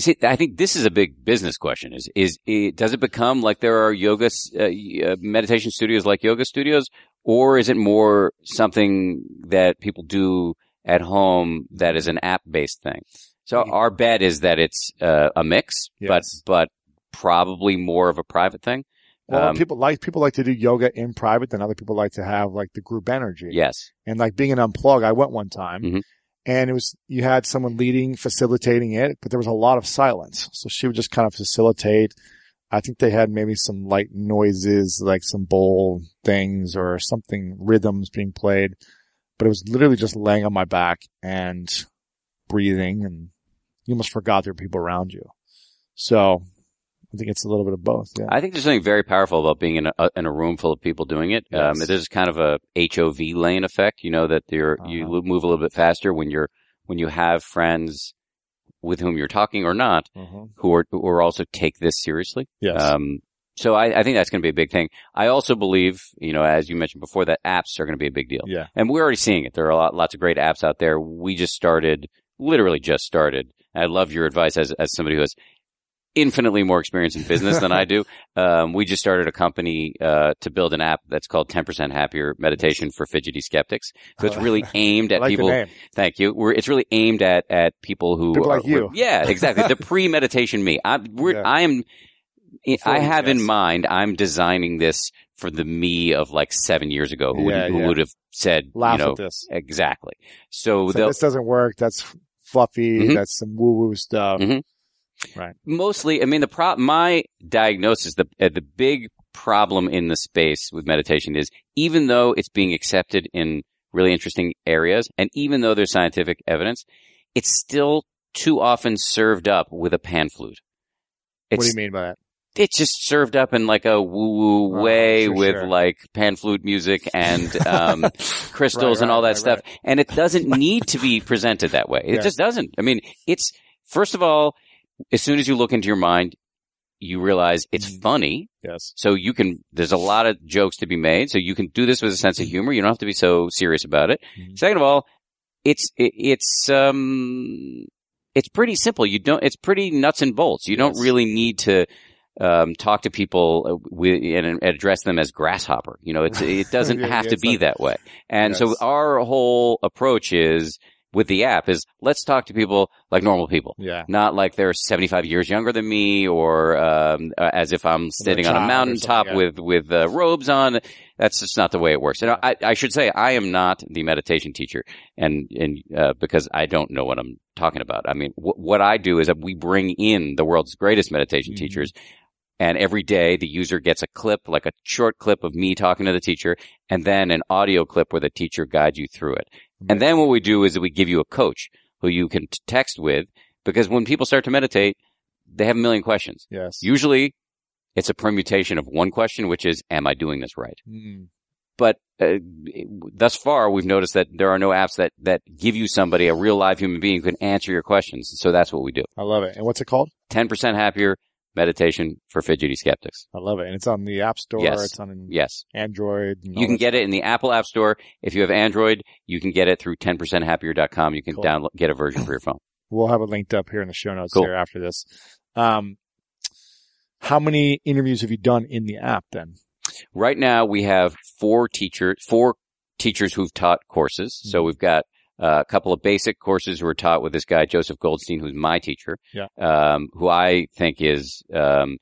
see, I think this is a big business question. Is is it, does it become like there are yoga uh, uh, meditation studios like yoga studios, or is it more something that people do at home that is an app based thing? So our bet is that it's uh, a mix, Yes. but but probably more of a private thing. Well, Um, people like, people like to do yoga in private and other people like to have like the group energy. Yes, And like being an unplug, I went one time Mhm. And it was, you had someone leading, facilitating it, but there was a lot of silence. So she would just kind of facilitate. I think they had maybe some light noises, like some bowl things or something, rhythms being played, but it was literally just laying on my back and breathing and you almost forgot there were people around you. So I think it's a little bit of both. Yeah. I think there's something very powerful about being in a in a room full of people doing it. Um, Yes. there's kind of a HOV lane effect. You know that you're you Uh-huh. lo- move a little bit faster when you're when you have friends with whom you're talking or not Mhm. who are who are also take this seriously. Yes. Um, so I, I think that's going to be a big thing. I also believe, you know, as you mentioned before, that apps are going to be a big deal, yeah. and we're already seeing it. There are a lot, lots of great apps out there. We just started, literally just started. I love your advice as as somebody who has infinitely more experience in business than I do. Um, we just started a company uh, to build an app that's called 10% Happier Meditation for Fidgety Skeptics. So it's really aimed at like people. Thank you. We're, it's really aimed at at people who People are, like you. Yeah, exactly. the pre-meditation me. I we're, Yeah. I am. Before I have in mind. I'm designing this for the me of like seven years ago, who Yeah, would, who yeah. would have said, Laugh you know, at this. exactly. So, So this doesn't work. That's fluffy. Mhm. That's some woo woo stuff. Mhm. mostly. I mean, the pro. My diagnosis, the uh, the big problem in the space with meditation is even though it's being accepted in really interesting areas, and even though there's scientific evidence, it's still too often served up with a pan flute. what do you mean by that? it's just served up in like a woo woo Oh, way for with sure. like pan flute music and um, crystals Right, and all that right, stuff. And it doesn't need to be presented that way. It Yeah. just doesn't. I mean, it's first of all, as soon as you look into your mind, you realize it's Mm. funny. Yes. So you can, there's a lot of jokes to be made. So you can do this with a sense of humor. You don't have to be so serious about it. Mhm. Second of all, it's, it, it's, um, it's pretty simple. You don't, it's pretty nuts and bolts. You don't really need to, um, talk to people uh, with, and, address them as grasshopper. You know, it's, it doesn't Yeah, have yeah, to be that way. And so our whole approach is with the app is let's talk to people like normal people Yeah. not like they're 75 years younger than me or um, uh, as if I'm sitting on a mountaintop something, with with uh, robes on. That's just not the way it works. And I, I should say I am not the meditation teacher, and and uh, because I don't know what I'm talking about. I mean, wh- what I do is that we bring in the world's greatest meditation Mhm. teachers. And every day the user gets a clip, like a short clip of me talking to the teacher, and then an audio clip where the teacher guides you through it. And then what we do is that we give you a coach who you can t- text with because when people start to meditate, they have a million questions. Yes. Usually it's a permutation of one question, which is, am I doing this right? Mm. But uh, thus far, we've noticed that there are no apps that, that give you somebody, a real live human being who can answer your questions. So that's what we do. I love it. And what's it called? 10% happier meditation for fidgety skeptics. I love it. And it's on the App Store. Yes. It's on Yes. Android. You can get it in the Apple App Store. If you have Android, you can get it through 10percenthappier.com. You can Cool. download, get a version for your phone. We'll have it linked up here in the show notes Cool. here after this. Um, how many interviews have you done in the app then? Right now we have four teachers, four teachers who've taught courses. So Mhm. we've got uh, a couple of basic courses were taught with this guy, Joseph Goldstein, who's my teacher. Yeah. Um, who I think is, um,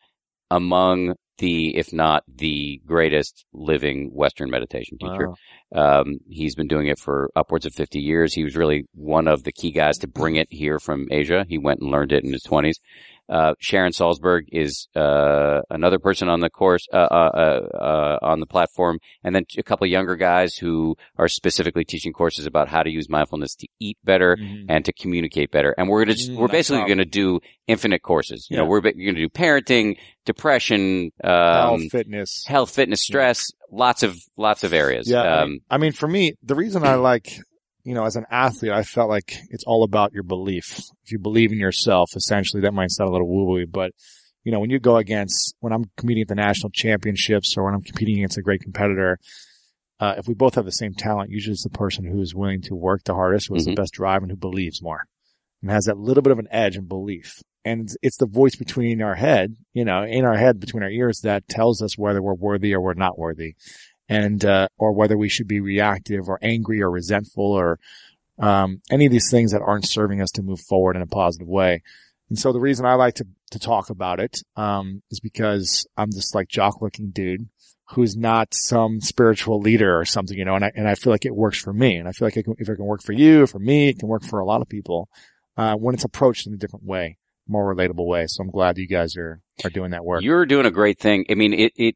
among the, if not the greatest living Western meditation teacher. Wow. Um, he's been doing it for upwards of 50 years. He was really one of the key guys to bring it here from Asia. He went and learned it in his 20s. Uh, Sharon Salzberg is, uh, another person on the course, uh, uh, uh, uh, on the platform. And then a couple of younger guys who are specifically teaching courses about how to use mindfulness to eat better Mhm. and to communicate better. And we're gonna, just, Mm, we're basically going to do infinite courses. You know, Yeah. we're, ba- going to do parenting, depression, um, Health, fitness. health, fitness, stress, lots of, lots of areas. Yeah. Um, I mean, for me, the reason I like, you know, as an athlete, I felt like it's all about your belief. If you believe in yourself, essentially, that might sound a little woo-woo, but you know, when you go against, when I'm competing at the national championships or when I'm competing against a great competitor, uh, if we both have the same talent, usually it's the person who is willing to work the hardest, who has Mhm. the best drive and who believes more and has that little bit of an edge and belief. And it's- it's the voice between our head, you know, in our head between our ears that tells us whether we're worthy or we're not worthy and, uh, or whether we should be reactive or angry or resentful or, um, any of these things that aren't serving us to move forward in a positive way. And so the reason I like to, to talk about it, um, is because I'm this like jock looking dude who's not some spiritual leader or something, you know, and I, and I feel like it works for me. And I feel like it can, if it can work for you, for me, it can work for a lot of people, uh, when it's approached in a different way, more relatable way. So I'm glad you guys are, are doing that work. You're doing a great thing. I mean, it, it,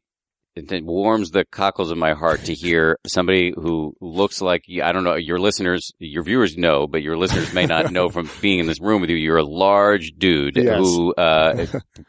it warms the cockles of my heart to hear somebody who looks like, I don't know, your listeners, your viewers know, but your listeners may not know from being in this room with you. You're a large dude Yes. who, uh,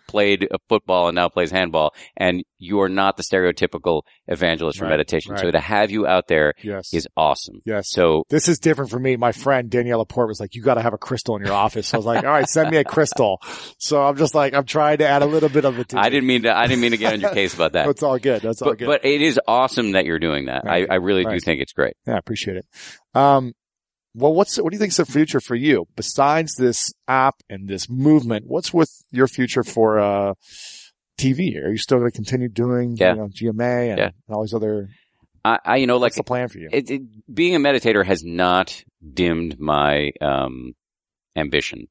played football and now plays handball and you are not the stereotypical evangelist for Right, meditation. So to have you out there yes. is awesome. yes. So This is different for me. My friend Danielle Laporte was like, you got to have a crystal in your office. So I was like, all right, send me a crystal. So I'm just like, I'm trying to add a little bit of it I didn't mean to, I didn't mean to get on your case about that. That's all good. That's all But, good. but it is awesome that you're doing that. I, I really do think it's great. Yeah, I appreciate it. Um, well, what's, what do you think's the future for you besides this app and this movement? What's with your future for, uh, TV? Are you still going to continue doing, Yeah. you know, GMA and, Yeah. and all these other, I, I you know, like the plan for you? it, it, being a meditator has not dimmed my um, ambition.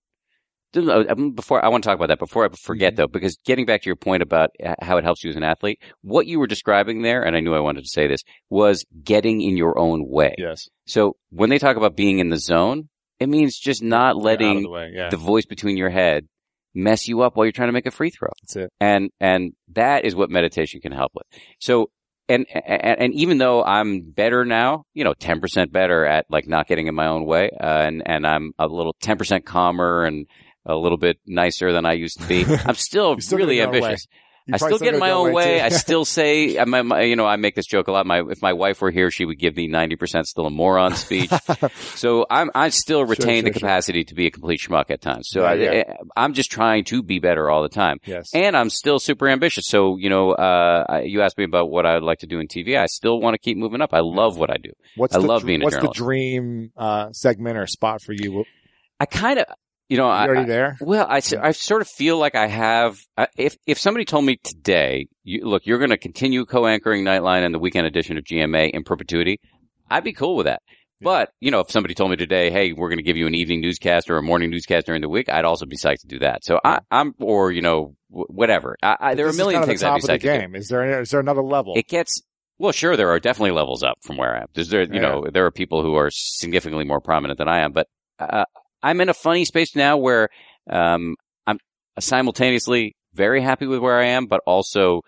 Uh, Before I want to talk about that. Before I forget, Mhm. though, because getting back to your point about how it helps you as an athlete, what you were describing there, and I knew I wanted to say this, was getting in your own way. yes. So when they talk about being in the zone, it means just not letting the way. Yeah. the voice between your head mess you up while you're trying to make a free throw That's it. and and that is what meditation can help with. So and, and and even though I'm better now, you know, ten percent better at like not getting in my own way, uh, and and I'm a little ten percent calmer and a little bit nicer than I used to be. I'm still, still really ambitious. You I still get in my own way. I still say, I, my, my, you know, I make this joke a lot. My, if my wife were here, she would give me 90% still a moron speech. so I'm, I still retain the sure, sure. capacity to be a complete schmuck at times. So Yeah, I, yeah. I'm just trying to be better all the time. yes. And I'm still super ambitious. So, you know, uh, you asked me about what I would like to do in TV. I still want to keep moving up. I love what I do. what's I the, love being a What's journalist. the dream uh, segment or spot for? You I kind of, you know, I, already I- there? Well, I, Yeah. I sort of feel like I have. Uh, if if somebody told me today, you, look, you're going to continue co-anchoring Nightline and the weekend edition of GMA in perpetuity, I'd be cool with that. But you know, if somebody told me today, hey, we're going to give you an evening newscast or a morning newscast during the week, I'd also be psyched to do that. So I, I'm, or you know, wh- whatever. I, I, there are a million kind of things I'd be of the psyched to do. game. Is there is there another level? It gets well, sure. There are definitely levels up from where I am. There's there, you Yeah. know, there are people who are significantly more prominent than I am, but uh, I'm in a funny space now where um, I'm simultaneously very happy with where I am, but also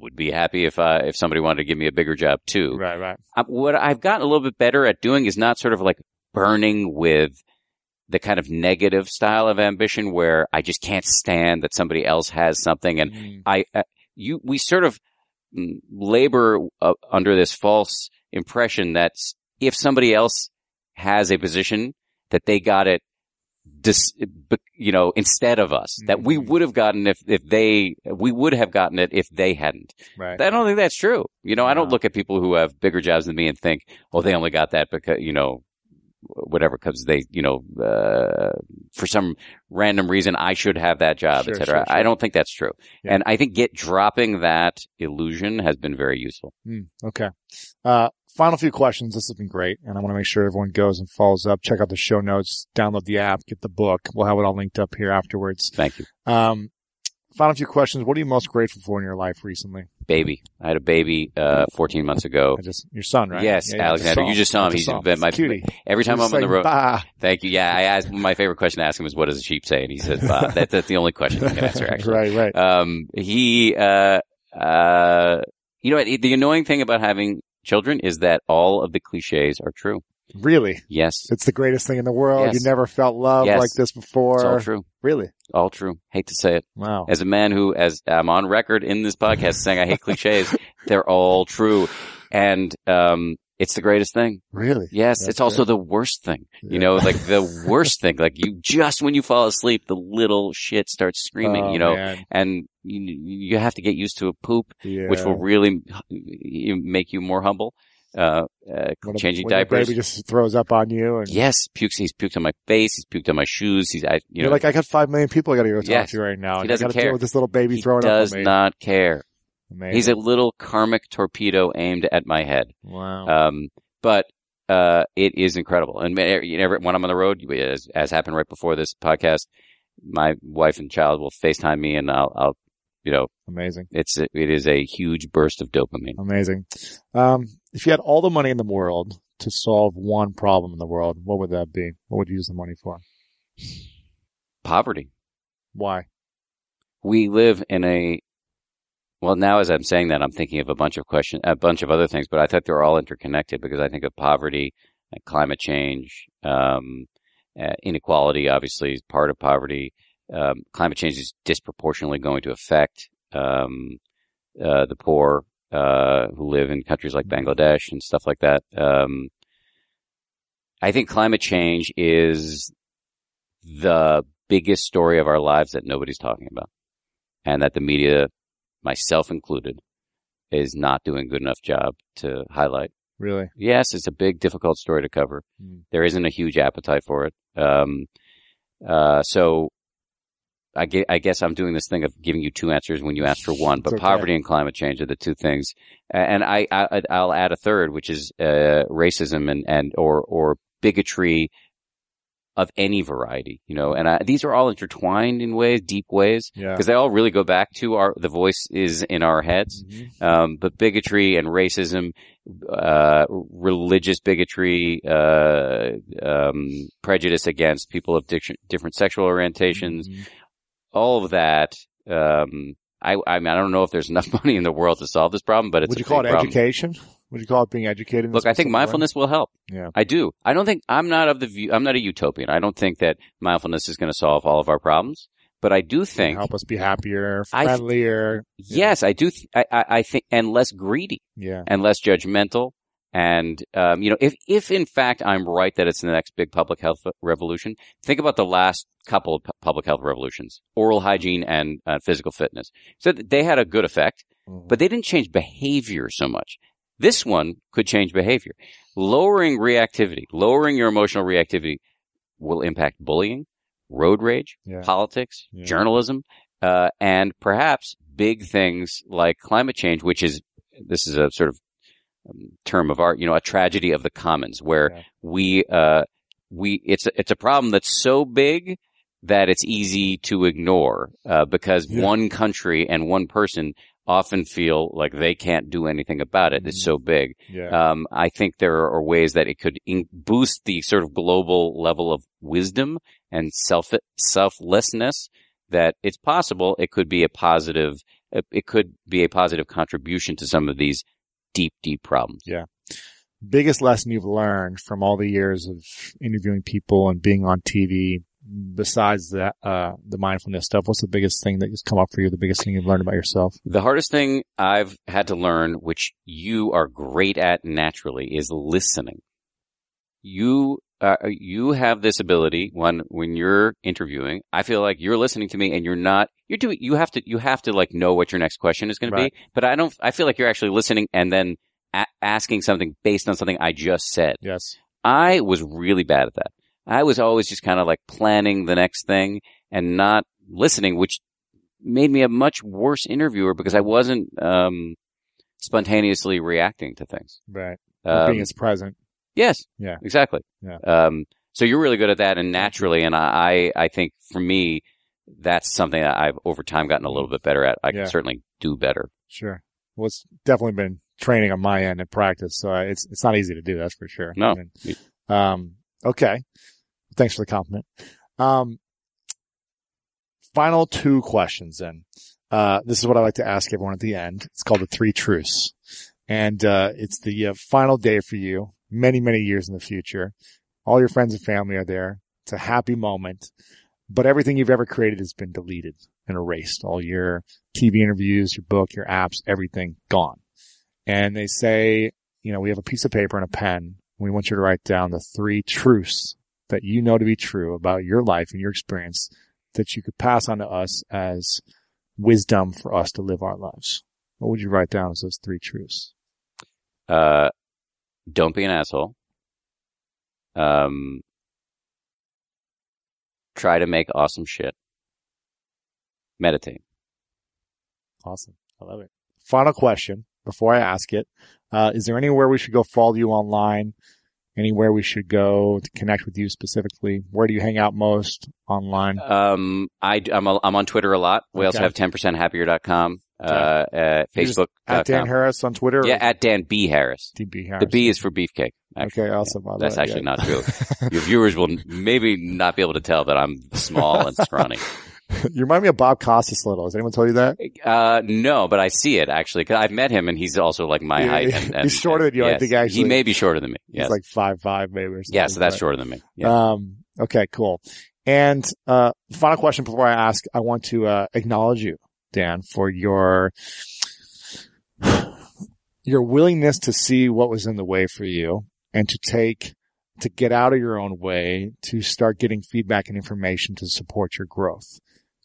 would be happy if uh, if somebody wanted to give me a bigger job too. right, right. Um, what I've gotten a little bit better at doing is not sort of like burning with the kind of negative style of ambition where I just can't stand that somebody else has something and Mm. I, uh, you, we sort of mm, labor uh, under this false impression that if somebody else has a position that they got it, dis, you know, instead of us, that we Mhm. would have gotten if, if they, we would have gotten it if they hadn't. Right. I don't think that's true. You know, I don't look at people who have bigger jobs than me and think, well, they only got that because, you know, whatever, because they, you know, uh, for some random reason, I should have that job, Sure, et cetera. sure, I don't think that's true. Yeah. And I think get dropping that illusion has been very useful. Mm, okay. Uh, final few questions. This has been great. And I want to make sure everyone goes and follows up. Check out the show notes, download the app, get the book. We'll have it all linked up here afterwards. Thank you. Um, final few questions. What are you most grateful for in your life recently? Baby. I had a baby, uh, 14 months ago. I just, your son, right? Yes, Yeah, Alexander. You just saw him. He's been my, Cutie. every time I'm on the road. "Bah." Thank you. Yeah. I asked, my favorite question to ask him is, what does a sheep say? And he says, bah. that, that's the only question I can answer, actually. right, right. Um, he, uh, uh, you know, what, the annoying thing about having children is that all of the cliches are true. really? Yes. It's the greatest thing in the world. Yes. You never felt love Yes. like this It's before. all true. Really? All true. Hate to say it. Wow. As a man who, as I'm on record in this podcast saying I hate cliches, they're all true. And, um, it's the greatest thing. Really? Yes. That's it's also great. the worst thing. Yeah. You know, like the worst thing. Like you just when you fall asleep, the little shit starts screaming, Oh, you know, man. and you, you have to get used to a poop. Yeah. which will really make you more humble. Uh, uh, changing when diapers. baby just throws up on you and yes, pukes. He's puked on my face. He's puked on my shoes. He's, I, you you're know, like, I got five million people I got to go talk Yes. to right now. He doesn't I got to care. deal with this little baby he throwing does up on me. not care. Amazing. He's a little karmic torpedo aimed at my head. wow. Um, but uh, it is incredible. And you know, when I'm on the road, as, as happened right before this podcast, my wife and child will FaceTime me, and I'll, I'll, you know, Amazing. it's it is a huge burst of dopamine. Amazing. Um, if you had all the money in the world to solve one problem in the world, what would that be? What would you use the money for? Poverty. Why? we live in a well now as i'm saying that i'm thinking of a bunch of questions a bunch of other things but i thought they're all interconnected because i think of poverty and climate change um, uh, inequality obviously is part of poverty. Um, climate change is disproportionately going to affect um, uh, the poor uh, who live in countries like bangladesh and stuff like that. Um, i think climate change is the biggest story of our lives that nobody's talking about and that the media, myself included, is not doing a good enough job to highlight. Really? Yes, it's a big, difficult story to cover. Mm. There isn't a huge appetite for it. Um, uh, so I, ge- I guess I'm doing this thing of giving you two answers when you ask for one, but okay. poverty and climate change are the two things. And I, I, I'll add a third, which is, uh, racism and, and, or, or bigotry of any variety, you know, and I, these are all intertwined in ways, deep ways Yeah. because they all really go back to our the voice is in our heads. Mhm. Um, but bigotry and racism, uh, religious bigotry, uh, um, prejudice against people of dic- different sexual orientations, Mhm. all of that um, I, I mean, I don't know if there's enough money in the world to solve this problem, but it's a problem. Would you call it problem. education? Would you call it being educated? Look, I think specific way? mindfulness will help. Yeah. I do. I don't think I'm not of the view. I'm not a utopian. I don't think that mindfulness is going to solve all of our problems. But I do think, help us be happier, I th- friendlier. yes, I do. Th- I, I, I think, and less greedy yeah. and less judgmental. And um, you know, if if in fact I'm right that it's the next big public health revolution, think about the last couple of pu- public health revolutions: oral hygiene and uh, physical fitness. So they had a good effect, Mhm. but they didn't change behavior so much. This one could change behavior. Lowering reactivity, lowering your emotional reactivity will impact bullying, road rage, Yeah. politics, Yeah. journalism, uh, and perhaps big things like climate change, which is, this is a sort of um, term of art, you know, a tragedy of the commons where Yeah. we, uh, we, it's, a, it's a problem that's so big that it's easy to ignore, uh, because Yeah. one country and one person often feel like they can't do anything about it. It's Mhm. so big. Yeah. Um, I think there are ways that it could in- boost the sort of global level of wisdom and self selflessness. That it's possible it could be a positive. It it could be a positive contribution to some of these deep, deep problems. Yeah. Biggest lesson you've learned from all the years of interviewing people and being on TV, besides that, uh, the mindfulness stuff, what's the biggest thing that has come up for you? The biggest thing you've learned about yourself? The hardest thing I've had to learn, which you are great at naturally, is listening. You, uh, you have this ability when, when you're interviewing, I feel like you're listening to me and you're not, you're doing, you have to, you have to like know what your next question is going Right. to be, but I don't, I feel like you're actually listening and then a- asking something based on something I just said. Yes. I was really bad at that. I was always just kind of like planning the next thing and not listening, which made me a much worse interviewer because I wasn't um, spontaneously reacting to things. Right. Um, being as present. yes, Yeah. exactly. Yeah. Um, so you're really good at that, and naturally, and I, I think for me, that's something that I've over time gotten a little bit better at. I Yeah. can certainly do better. Sure. Well, it's definitely been training on my end and practice. So I- it's, it's not easy to do. That's for sure. No. I mean, um, okay. Thanks for the compliment. Um, final two questions then. Uh, this is what I like to ask everyone at the end. It's called the three truths. And, uh, it's the uh, final day for you, many, many years in the future. All your friends and family are there. It's a happy moment, but everything you've ever created has been deleted and erased. All your TV interviews, your book, your apps, everything gone. And they say, you know, we have a piece of paper and a pen. We want you to write down the three truths that you know to be true about your life and your experience that you could pass on to us as wisdom for us to live our lives. What would you write down as those three truths? Uh, don't be an asshole. Um, try to make awesome shit. Meditate. Awesome. I love it. Final question before I ask it. Uh, is there anywhere we should go follow you online? Anywhere we should go to connect with you specifically? Where do you hang out most online? Um, I, am a, I'm on Twitter a lot. We also have 10percenthappier.com, uh, Okay. uh, just- Facebook. At Dan Harris on Twitter? Yeah, at Dan B. Harris. DB Harris. The B is for beefcake. actually. Okay, awesome. Love That's it, actually yeah. not true. Your viewers will maybe not be able to tell that I'm small and scrawny. you remind me of Bob Costas a little. Has anyone told you that? Uh, no, but I see it actually. Cause I've met him and he's also like my Yeah, height. And, and, He's shorter than you, I think, actually. He may be shorter than me. He's Yes. like five five maybe or something. yeah, so that's but- shorter than me. Yeah. Um, okay, cool. And, uh, final question before I ask, I want to, uh, acknowledge you, Dan, for your, your willingness to see what was in the way for you and to take, to get out of your own way to start getting feedback and information to support your growth.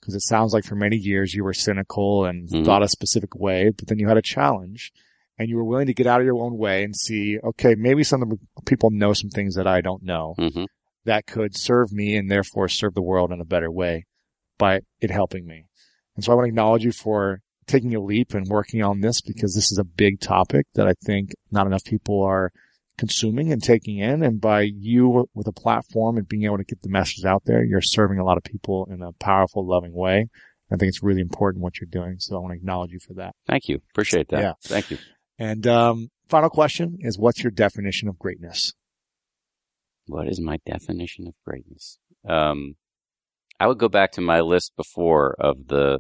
Because it sounds like for many years you were cynical and Mhm. thought a specific way, but then you had a challenge and you were willing to get out of your own way and see, okay, maybe some of the people know some things that I don't know hmm that could serve me and therefore serve the world in a better way by it helping me. And so I want to acknowledge you for taking a leap and working on this because this is a big topic that I think not enough people are consuming and taking in. And by you with a platform and being able to get the message out there, you're serving a lot of people in a powerful, loving way. I think it's really important what you're doing. So I want to acknowledge you for that. Thank you. Appreciate that. Yeah. Thank you. And, um, final question is what's your definition of greatness? What is my definition of greatness? Um, I would go back to my list before of the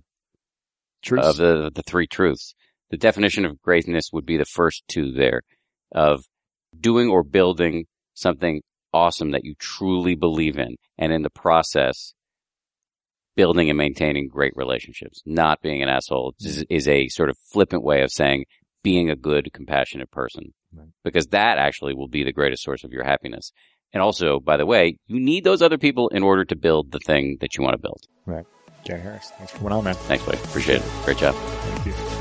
Truths. of the the three truths. The definition of greatness would be the first two there of doing or building something awesome that you truly believe in, and in the process, building and maintaining great relationships. Not being an asshole is, mm-hmm. is a sort of flippant way of saying being a good, compassionate person, Right. because that actually will be the greatest source of your happiness. And also, by the way, you need those other people in order to build the thing that you want to build. Dan Harris. Thanks for coming on, man. Thanks, buddy. Appreciate it. Great job. Thank you.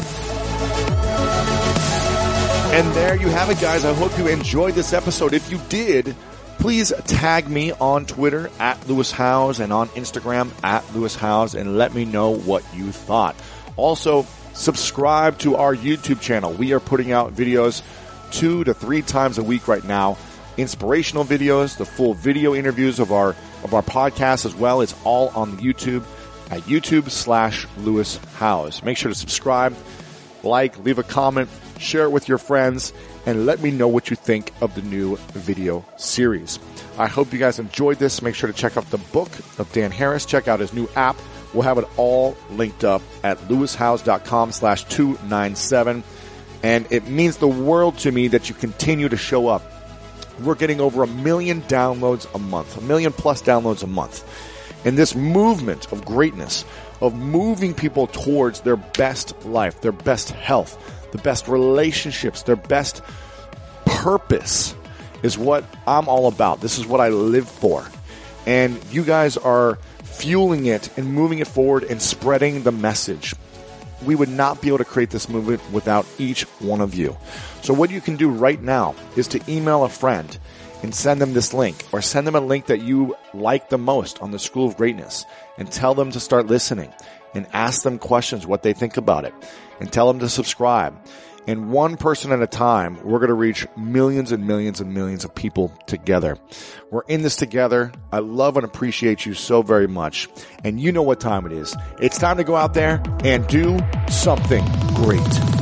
And there you have it, guys. I hope you enjoyed this episode. If you did, please tag me on Twitter at Lewis Howes and on Instagram at Lewis Howes and let me know what you thought. Also, subscribe to our YouTube channel. We are putting out videos two to three times a week right now. Inspirational videos, the full video interviews of our of our podcast as well. It's all on the YouTube at YouTube slash Lewis Howes. Make sure to subscribe like, leave a comment, share it with your friends, and let me know what you think of the new video series. I hope you guys enjoyed this. Make sure to check out the book of Dan Harris. Check out his new app. We'll have it all linked up at lewishowes.com slash 297. And it means the world to me that you continue to show up. We're getting over a million downloads a month, a million plus downloads a month. And this movement of greatness, of moving people towards their best life, their best health, the best relationships, their best purpose is what I'm all about. This is what I live for. And you guys are fueling it and moving it forward and spreading the message. We would not be able to create this movement without each one of you. So what you can do right now is to email a friend and send them this link or send them a link that you like the most on the School of Greatness and tell them to start listening and ask them questions, what they think about it and tell them to subscribe. And one person at a time, we're going to reach millions and millions and millions of people together. We're in this together. I love and appreciate you so very much. And you know what time it is. It's time to go out there and do something great.